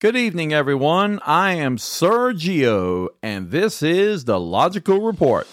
Good evening, everyone. I am Sergio, and this is the Logical Report.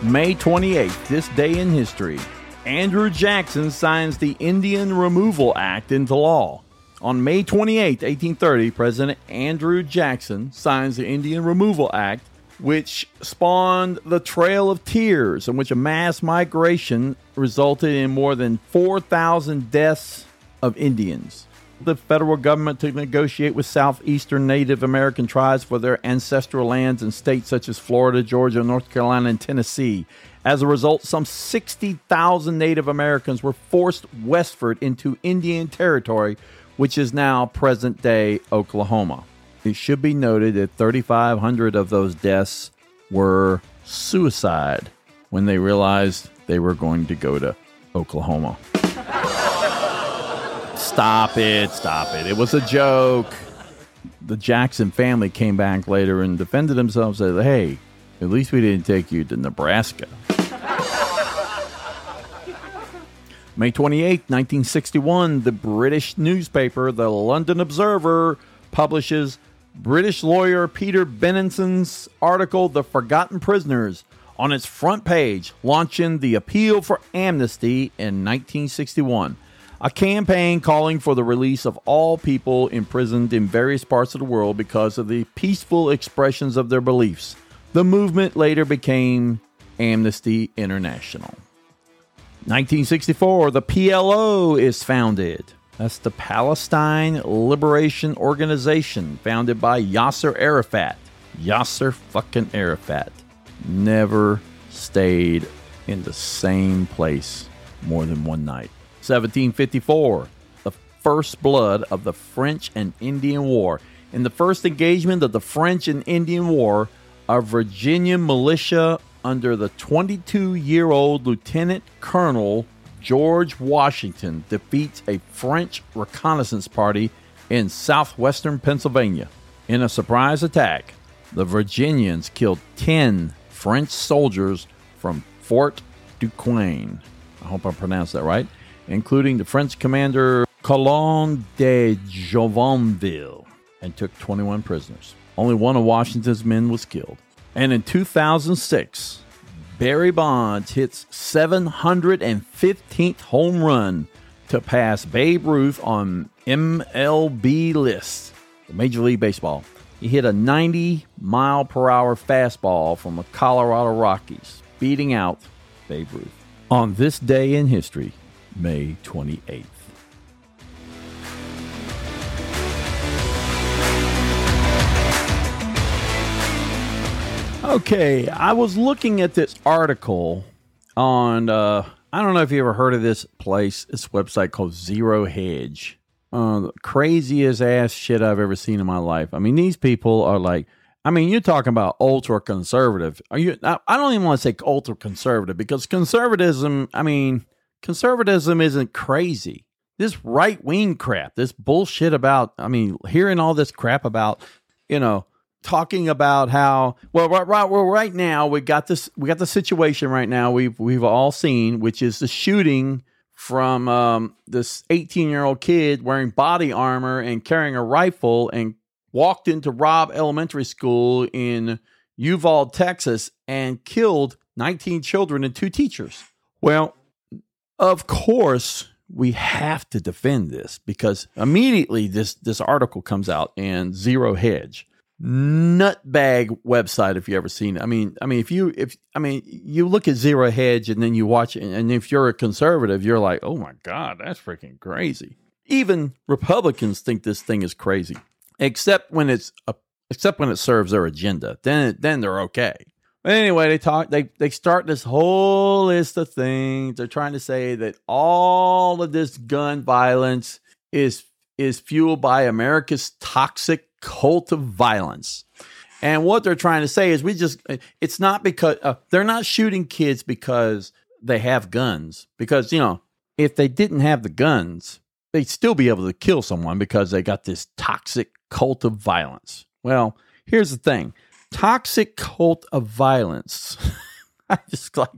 May 28th, this day in history, Andrew Jackson signs the Indian Removal Act into law. On May 28, 1830, President Andrew Jackson signs the Indian Removal Act, which spawned the Trail of Tears, in which a mass migration resulted in more than 4,000 deaths of Indians. The federal government to negotiate with southeastern Native American tribes for their ancestral lands in states such as Florida, Georgia, North Carolina, and Tennessee. As a result, some 60,000 Native Americans were forced westward into Indian territory, which is now present day Oklahoma. It should be noted that 3,500 of those deaths were suicide when they realized they were going to go to Oklahoma. Stop it, stop it. It was a joke. The Jackson family came back later and defended themselves and said, hey, at least we didn't take you to Nebraska. May 28, 1961, the British newspaper, the London Observer, publishes British lawyer Peter Benenson's article, The Forgotten Prisoners, on its front page, launching the appeal for amnesty in 1961, a campaign calling for the release of all people imprisoned in various parts of the world because of the peaceful expressions of their beliefs. The movement later became Amnesty International. 1964, the PLO is founded. That's the Palestine Liberation Organization, founded by Yasser Arafat. Yasser fucking Arafat never stayed in the same place more than one night. 1754, the first blood of the French and Indian War. In the first engagement of the French and Indian War, a Virginia militia under the 22 year old Lieutenant Colonel George Washington defeats a French reconnaissance party in southwestern Pennsylvania. In a surprise attack, the Virginians killed 10 French soldiers from Fort Duquesne. I hope I pronounced that right, including the French commander Coulon de Joinville, and took 21 prisoners. Only one of Washington's men was killed. And in 2006, Barry Bonds hits 715th home run to pass Babe Ruth on MLB list, Major League Baseball. He hit a 90 mile per hour fastball from the Colorado Rockies, beating out Babe Ruth. On this day in history, May 28th. Okay, I was looking at this article on, uh, I don't know if you ever heard of this place, this website called Zero Hedge. Uh, craziest ass shit I've ever seen in my life. I mean, these people are like, I mean, you're talking about ultra conservative. Are you? I, I don't even want to say ultra conservative because conservatism. I mean, conservatism isn't crazy. This right wing crap, this bullshit about. I mean, hearing all this crap about, you know, talking about how well right, right well right now we got this we got the situation right now we've we've all seen which is the shooting from um, this 18 year old kid wearing body armor and carrying a rifle and walked into Robb Elementary School in Uvalde, Texas, and killed 19 children and two teachers. Well, of course, we have to defend this because immediately this this article comes out in Zero Hedge nutbag website if you ever seen it. I mean, I mean, if you if I mean, you look at Zero Hedge and then you watch it, and if you're a conservative, you're like, oh my god, that's freaking crazy. Even Republicans think this thing is crazy, except when it's a, except when it serves their agenda. Then then they're okay. But anyway, they talk. They they start this whole list of things. They're trying to say that all of this gun violence is is fueled by America's toxic cult of violence. And what they're trying to say is we just, it's not because uh, they're not shooting kids because they have guns. Because, you know, if they didn't have the guns, they'd still be able to kill someone because they got this toxic cult of violence. Well, here's the thing toxic cult of violence. I just like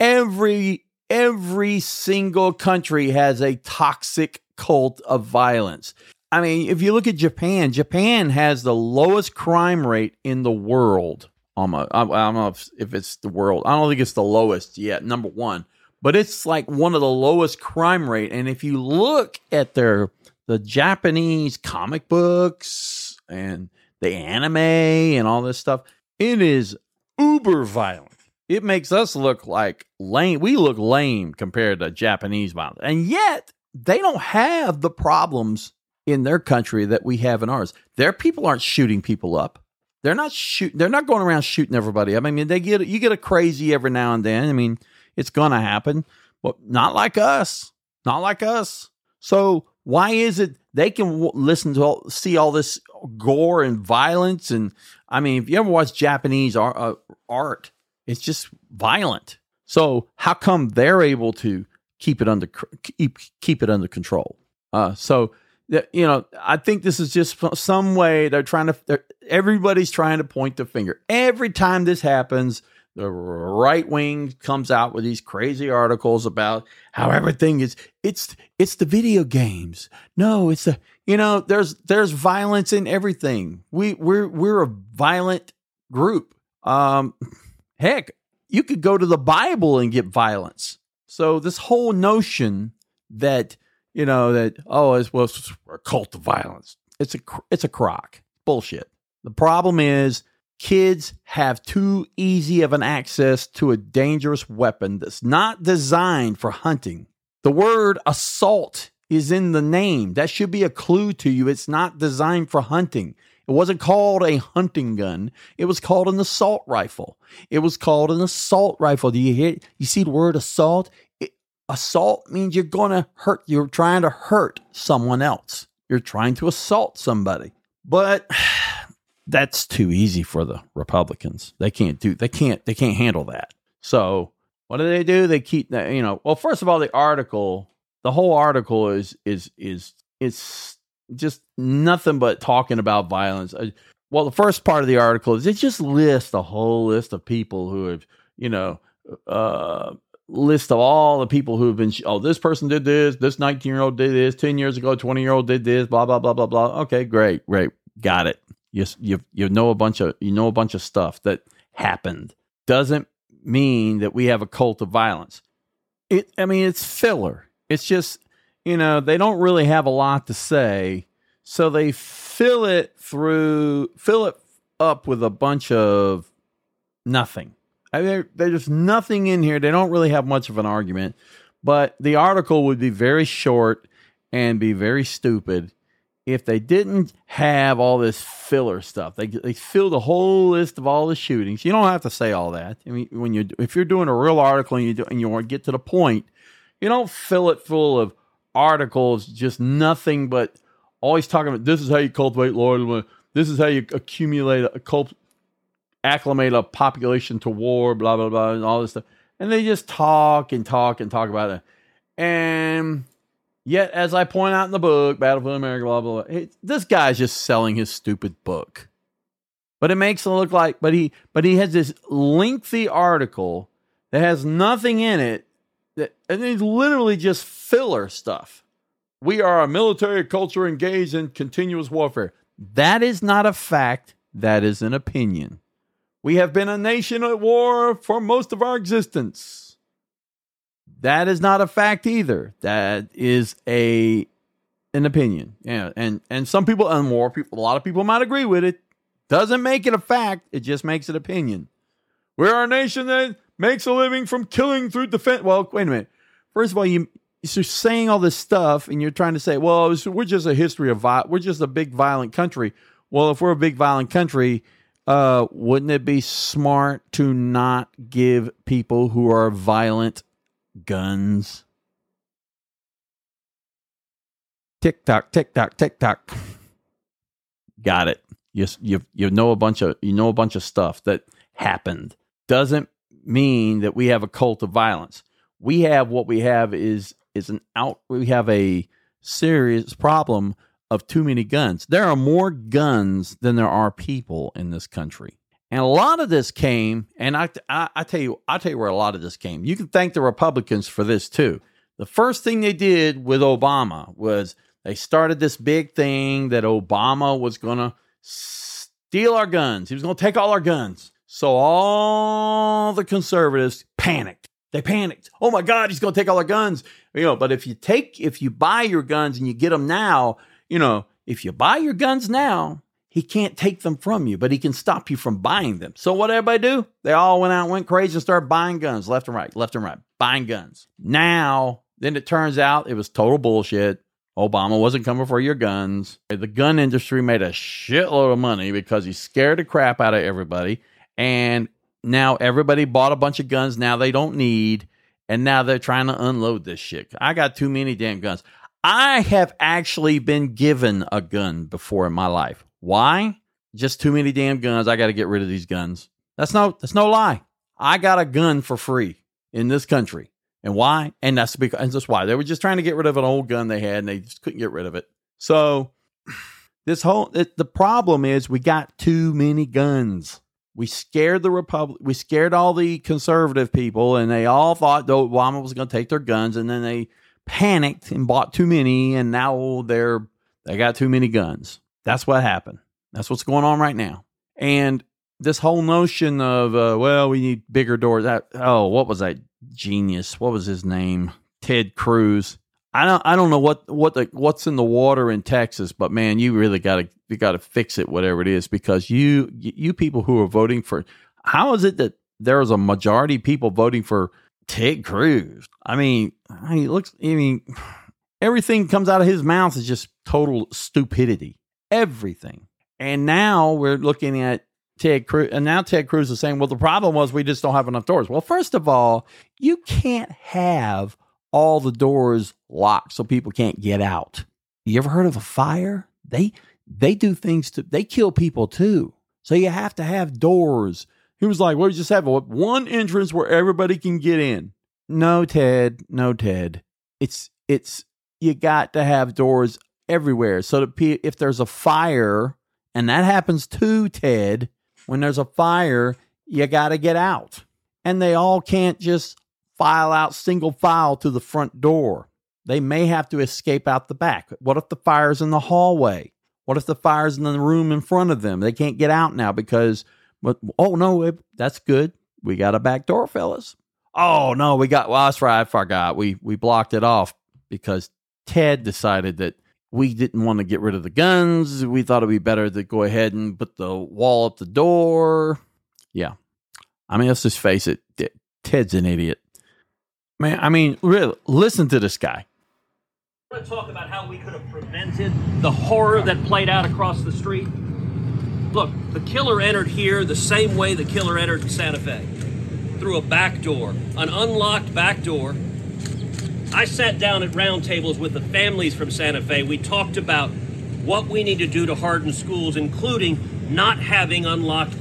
every every single country has a toxic cult of violence. I mean, if you look at Japan, Japan has the lowest crime rate in the world. Almost, I, I don't know if, if it's the world. I don't think it's the lowest yet. Number one, but it's like one of the lowest crime rate. And if you look at their the Japanese comic books and the anime and all this stuff, it is uber violent. It makes us look like lame. We look lame compared to Japanese violence. And yet, they don't have the problems in their country that we have in ours. Their people aren't shooting people up. They're not shooting. They're not going around shooting everybody. I mean, they get you get a crazy every now and then. I mean, it's gonna happen, but not like us. Not like us. So why is it they can w- listen to all, see all this gore and violence? And I mean, if you ever watch Japanese art, uh, art it's just violent. So how come they're able to keep it under keep keep it under control? Uh, so you know, I think this is just some way they're trying to. Everybody's trying to point the finger. Every time this happens, the right wing comes out with these crazy articles about how everything is. It's it's the video games. No, it's the you know. There's there's violence in everything. We we're we're a violent group. Um, heck, you could go to the Bible and get violence. So this whole notion that you know that oh it's well it's a cult of violence it's a it's a crock bullshit the problem is kids have too easy of an access to a dangerous weapon that's not designed for hunting the word assault is in the name that should be a clue to you it's not designed for hunting it wasn't called a hunting gun. It was called an assault rifle. It was called an assault rifle. Do you hear? You see the word assault? assault means you're going to hurt, you're trying to hurt someone else. You're trying to assault somebody. But that's too easy for the Republicans. They can't do they can't they can't handle that. So, what do they do? They keep you know, well first of all the article, the whole article is is is it's just nothing but talking about violence. Uh, well, the first part of the article is it just lists a whole list of people who have, you know, uh, list of all the people who have been oh this person did this this 19 year old did this 10 years ago 20 year old did this blah blah blah blah blah okay great great got it you you you know a bunch of you know a bunch of stuff that happened. Doesn't mean that we have a cult of violence. It i mean it's filler. It's just you know they don't really have a lot to say. So they fill it through fill it up with a bunch of nothing. I mean, there's nothing in here. They don't really have much of an argument, but the article would be very short and be very stupid if they didn't have all this filler stuff. They they fill the whole list of all the shootings. You don't have to say all that. I mean, when you if you're doing a real article and you do, and you want to get to the point, you don't fill it full of articles just nothing but always talking about this is how you cultivate loyalty. This is how you accumulate a cult acclimate a population to war, blah, blah, blah, and all this stuff. And they just talk and talk and talk about it. And yet, as I point out in the book, Battle Battlefield America, blah, blah, blah, this guy's just selling his stupid book. But it makes it look like, but he, but he has this lengthy article that has nothing in it that, and it's literally just filler stuff. We are a military culture engaged in continuous warfare. That is not a fact. That is an opinion. We have been a nation at war for most of our existence. That is not a fact either. That is a an opinion. Yeah, and and some people and more people, a lot of people might agree with it. Doesn't make it a fact. It just makes it an opinion. We're a nation that makes a living from killing through defense. Well, wait a minute. First of all, you you're saying all this stuff, and you're trying to say, well, we're just a history of vi- we're just a big violent country. Well, if we're a big violent country, uh, wouldn't it be smart to not give people who are violent guns? Tick tock, tick tock, tick tock. Got it. You, you you know a bunch of you know a bunch of stuff that happened. Doesn't mean that we have a cult of violence. We have what we have is is an out. We have a serious problem of too many guns. There are more guns than there are people in this country. And a lot of this came, and I, I, I tell you, I tell you where a lot of this came. You can thank the Republicans for this too. The first thing they did with Obama was they started this big thing that Obama was going to steal our guns. He was going to take all our guns. So all the conservatives panicked. They panicked. Oh my God, he's going to take all our guns. You know, but if you take, if you buy your guns and you get them now, you know, if you buy your guns now, he can't take them from you, but he can stop you from buying them. So what everybody do? They all went out, went crazy, and started buying guns left and right, left and right, buying guns. Now, then it turns out it was total bullshit. Obama wasn't coming for your guns. The gun industry made a shitload of money because he scared the crap out of everybody. And now everybody bought a bunch of guns now they don't need. And now they're trying to unload this shit. I got too many damn guns. I have actually been given a gun before in my life. Why? Just too many damn guns. I got to get rid of these guns. That's no that's no lie. I got a gun for free in this country. And why? And that's because and that's why they were just trying to get rid of an old gun they had, and they just couldn't get rid of it. So this whole it, the problem is we got too many guns. We scared the republic. We scared all the conservative people, and they all thought Obama was going to take their guns, and then they panicked and bought too many, and now they're they got too many guns. That's what happened. That's what's going on right now. And this whole notion of uh, well, we need bigger doors. That oh, what was that genius? What was his name? Ted Cruz. I don't I don't know what what the what's in the water in Texas, but man, you really got to you got to fix it whatever it is because you you people who are voting for how is it that there is a majority people voting for Ted Cruz? I mean, he looks I mean everything comes out of his mouth is just total stupidity. Everything. And now we're looking at Ted Cruz, and now Ted Cruz is saying, well, the problem was we just don't have enough doors. Well, first of all, you can't have all the doors locked so people can't get out. You ever heard of a fire? They they do things to they kill people too. So you have to have doors. He was like, well, we just have one entrance where everybody can get in. No, Ted. No, Ted. It's it's you got to have doors everywhere so if there's a fire, and that happens too, Ted, when there's a fire, you got to get out. And they all can't just file out single file to the front door. They may have to escape out the back. What if the fire's in the hallway? What if the fire's in the room in front of them? They can't get out now because, but, oh no, it, that's good. We got a back door, fellas. Oh no, we got, well, that's right. I forgot. We, we blocked it off because Ted decided that we didn't want to get rid of the guns. We thought it'd be better to go ahead and put the wall up the door. Yeah. I mean, let's just face it. Ted's an idiot. Man, I mean, really, listen to this guy. I want to talk about how we could have prevented the horror that played out across the street. Look, the killer entered here the same way the killer entered in Santa Fe through a back door, an unlocked back door I sat down at roundtables with the families from Santa Fe. We talked about what we need to do to harden schools, including not having unlocked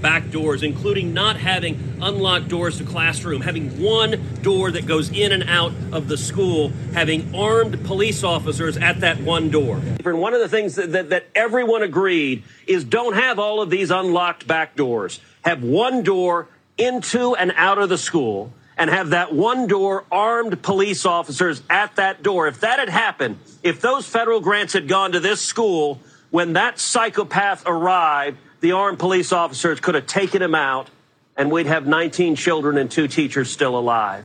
back doors, including not having unlocked doors to classroom, having one door that goes in and out of the school, having armed police officers at that one door. And one of the things that, that, that everyone agreed is don't have all of these unlocked back doors. Have one door into and out of the school and have that one door armed police officers at that door. If that had happened, if those federal grants had gone to this school, when that psychopath arrived, the armed police officers could have taken him out and we'd have 19 children and two teachers still alive.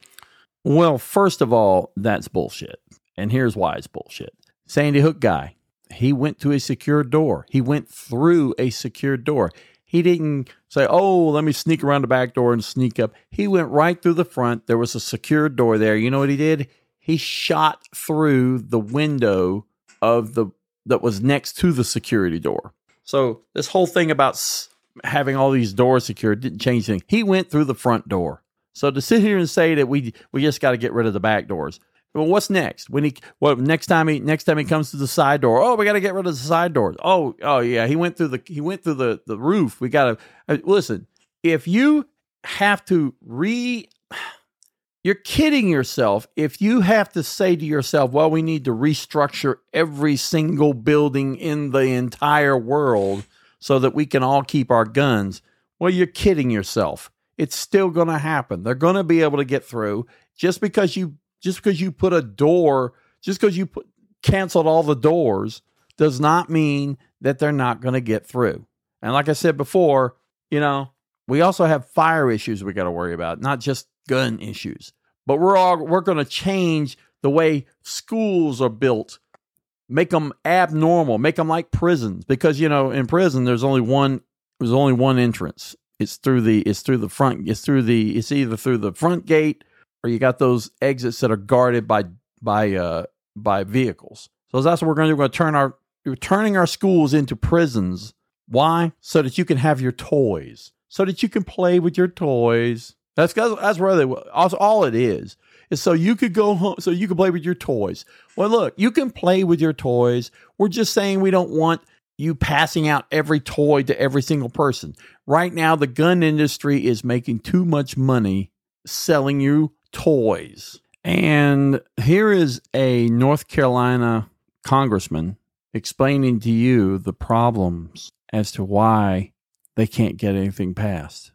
Well, first of all, that's bullshit. And here's why it's bullshit. Sandy Hook guy, he went to a secure door. He went through a secure door. He didn't say, "Oh, let me sneak around the back door and sneak up." He went right through the front. There was a secured door there. You know what he did? He shot through the window of the that was next to the security door. So this whole thing about having all these doors secured didn't change anything. He went through the front door. So to sit here and say that we we just got to get rid of the back doors, well, what's next? When he well next time he next time he comes to the side door. Oh, we got to get rid of the side doors. Oh, oh yeah, he went through the he went through the the roof. We got to uh, listen. If you have to re you're kidding yourself if you have to say to yourself, well, we need to restructure every single building in the entire world so that we can all keep our guns. Well, you're kidding yourself. It's still going to happen. They're going to be able to get through just because you Just because you put a door, just because you put canceled all the doors, does not mean that they're not going to get through. And like I said before, you know, we also have fire issues we got to worry about, not just gun issues. But we're all we're going to change the way schools are built, make them abnormal, make them like prisons because you know, in prison there's only one there's only one entrance. It's through the it's through the front it's through the it's either through the front gate or you got those exits that are guarded by by uh by vehicles. So that's what we're going to do. We're going to turn our we're turning our schools into prisons. Why? So that you can have your toys. So that you can play with your toys. That's that's they that's all it is. Is so you could go home so you can play with your toys. Well, look, you can play with your toys. We're just saying we don't want you passing out every toy to every single person. Right now, the gun industry is making too much money selling you toys. And here is a North Carolina congressman explaining to you the problems as to why they can't get anything passed.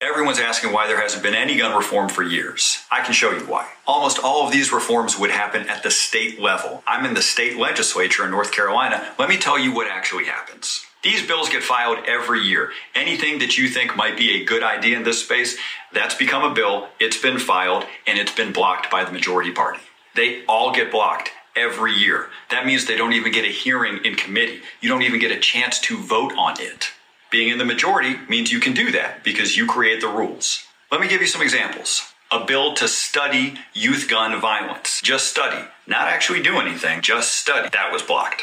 Everyone's asking why there hasn't been any gun reform for years. I can show you why. Almost all of these reforms would happen at the state level. I'm in the state legislature in North Carolina. Let me tell you what actually happens. These bills get filed every year. Anything that you think might be a good idea in this space, that's become a bill, it's been filed, and it's been blocked by the majority party. They all get blocked every year. That means they don't even get a hearing in committee. You don't even get a chance to vote on it. Being in the majority means you can do that because you create the rules. Let me give you some examples. A bill to study youth gun violence. Just study, not actually do anything, just study. That was blocked.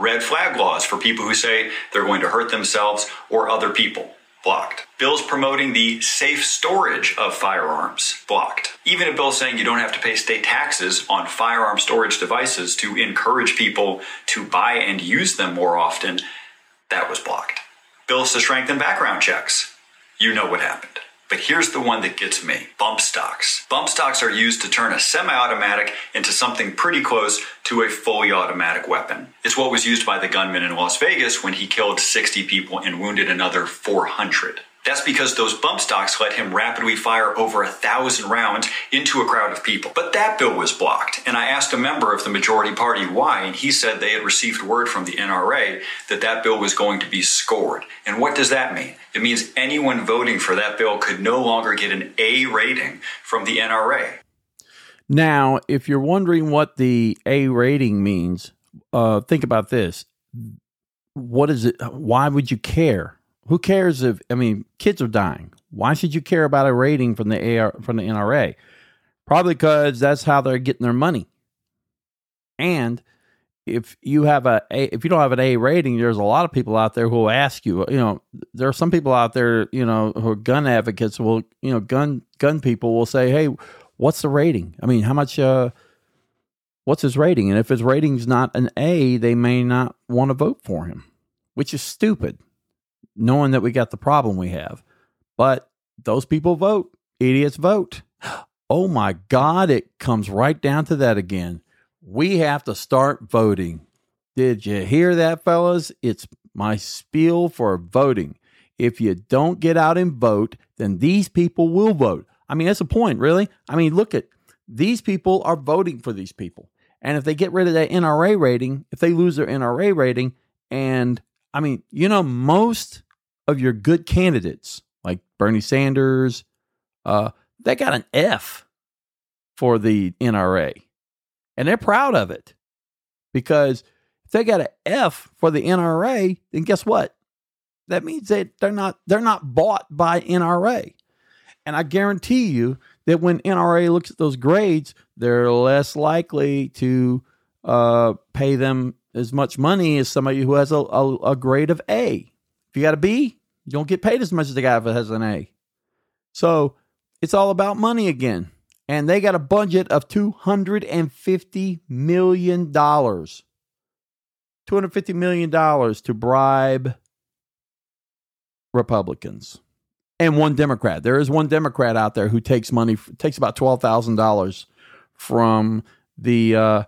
Red flag laws for people who say they're going to hurt themselves or other people. Blocked. Bills promoting the safe storage of firearms. Blocked. Even a bill saying you don't have to pay state taxes on firearm storage devices to encourage people to buy and use them more often. That was blocked. Bills to strengthen background checks. You know what happened. But here's the one that gets me bump stocks. Bump stocks are used to turn a semi automatic into something pretty close to a fully automatic weapon. It's what was used by the gunman in Las Vegas when he killed 60 people and wounded another 400. That's because those bump stocks let him rapidly fire over a thousand rounds into a crowd of people. But that bill was blocked, and I asked a member of the majority party why, and he said they had received word from the NRA that that bill was going to be scored. And what does that mean? It means anyone voting for that bill could no longer get an A rating from the NRA. Now, if you're wondering what the A rating means, uh, think about this. What is it? Why would you care? Who cares if I mean kids are dying? Why should you care about a rating from the AR from the NRA? Probably because that's how they're getting their money. And if you have a, a if you don't have an A rating, there's a lot of people out there who will ask you. You know, there are some people out there, you know, who are gun advocates. Will you know, gun gun people will say, "Hey, what's the rating? I mean, how much? uh What's his rating? And if his rating's not an A, they may not want to vote for him, which is stupid knowing that we got the problem we have. But those people vote. Idiots vote. Oh my God, it comes right down to that again. We have to start voting. Did you hear that, fellas? It's my spiel for voting. If you don't get out and vote, then these people will vote. I mean, that's the point, really. I mean, look at these people are voting for these people. And if they get rid of that NRA rating, if they lose their NRA rating, and I mean, you know, most of your good candidates, like Bernie Sanders, uh, they got an F for the NRA. And they're proud of it because if they got an F for the NRA, then guess what? That means that they're not they're not bought by NRA. And I guarantee you that when NRA looks at those grades, they're less likely to uh, pay them as much money as somebody who has a, a, a grade of A. If you got a B, you don't get paid as much as the guy who has an A. So it's all about money again. And they got a budget of $250 million. $250 million to bribe Republicans and one Democrat. There is one Democrat out there who takes money, takes about $12,000 from the, uh,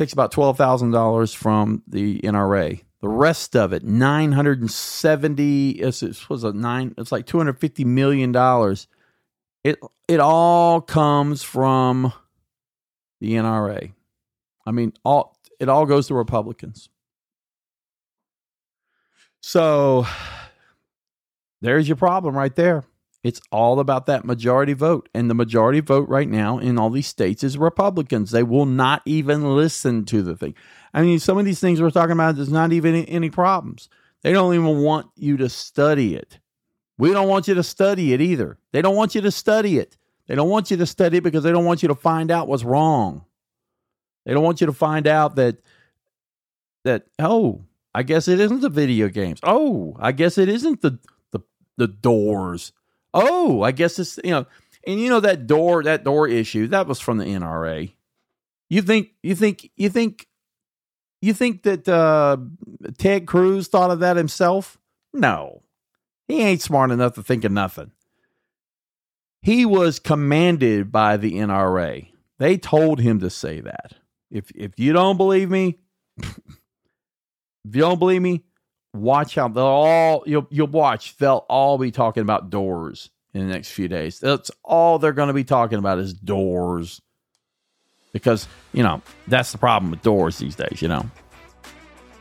takes about $12,000 from the NRA. The rest of it, 970, it was a nine, it's like $250 million It it all comes from the NRA. I mean, all it all goes to Republicans. So there's your problem right there. It's all about that majority vote. And the majority vote right now in all these states is Republicans. They will not even listen to the thing. I mean, some of these things we're talking about, there's not even any problems. They don't even want you to study it. We don't want you to study it either. They don't want you to study it. They don't want you to study it because they don't want you to find out what's wrong. They don't want you to find out that that oh, I guess it isn't the video games. Oh, I guess it isn't the the the doors. Oh, I guess it's you know, and you know that door that door issue that was from the NRA. You think you think you think you think that uh, Ted Cruz thought of that himself? No, he ain't smart enough to think of nothing. He was commanded by the NRA. They told him to say that. If if you don't believe me, if you don't believe me, watch how they'll all you'll you'll watch. They'll all be talking about doors in the next few days. That's all they're going to be talking about is doors. Because, you know, that's the problem with doors these days, you know.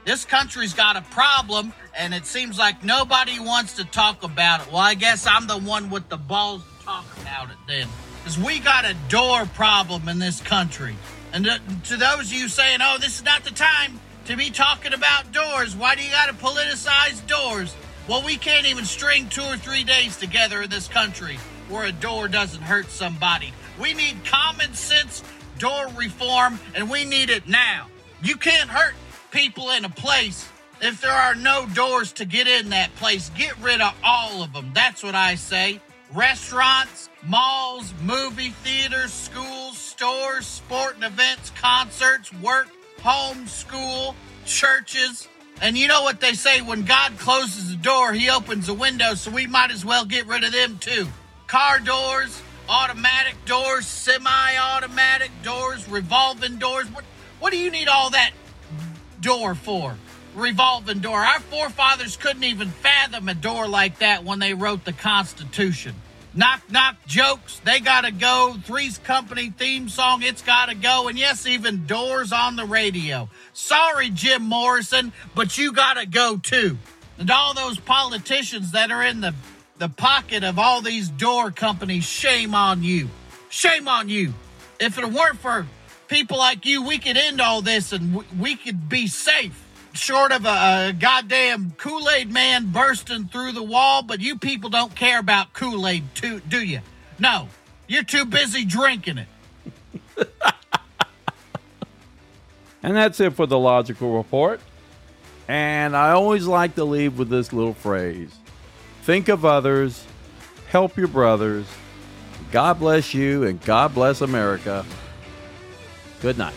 This country's got a problem, and it seems like nobody wants to talk about it. Well, I guess I'm the one with the balls to talk about it then. Because we got a door problem in this country. And to those of you saying, oh, this is not the time to be talking about doors, why do you got to politicize doors? Well, we can't even string two or three days together in this country where a door doesn't hurt somebody. We need common sense door reform, and we need it now. You can't hurt people in a place if there are no doors to get in that place. Get rid of all of them. That's what I say. Restaurants, malls, movie theaters, schools, stores, sporting events, concerts, work, home, school, churches. And you know what they say when God closes the door, he opens the window, so we might as well get rid of them too. Car doors, automatic doors, semi automatic doors, revolving doors. What, what do you need all that door for? Revolving door. Our forefathers couldn't even fathom a door like that when they wrote the Constitution. Knock knock jokes, they gotta go. Three's Company theme song, it's gotta go. And yes, even doors on the radio. Sorry, Jim Morrison, but you gotta go too. And all those politicians that are in the the pocket of all these door companies, shame on you. Shame on you. If it weren't for people like you, we could end all this and we could be safe. Short of a, a goddamn Kool Aid man bursting through the wall, but you people don't care about Kool Aid, do you? No, you're too busy drinking it. and that's it for the logical report. And I always like to leave with this little phrase think of others, help your brothers. God bless you and God bless America. Good night.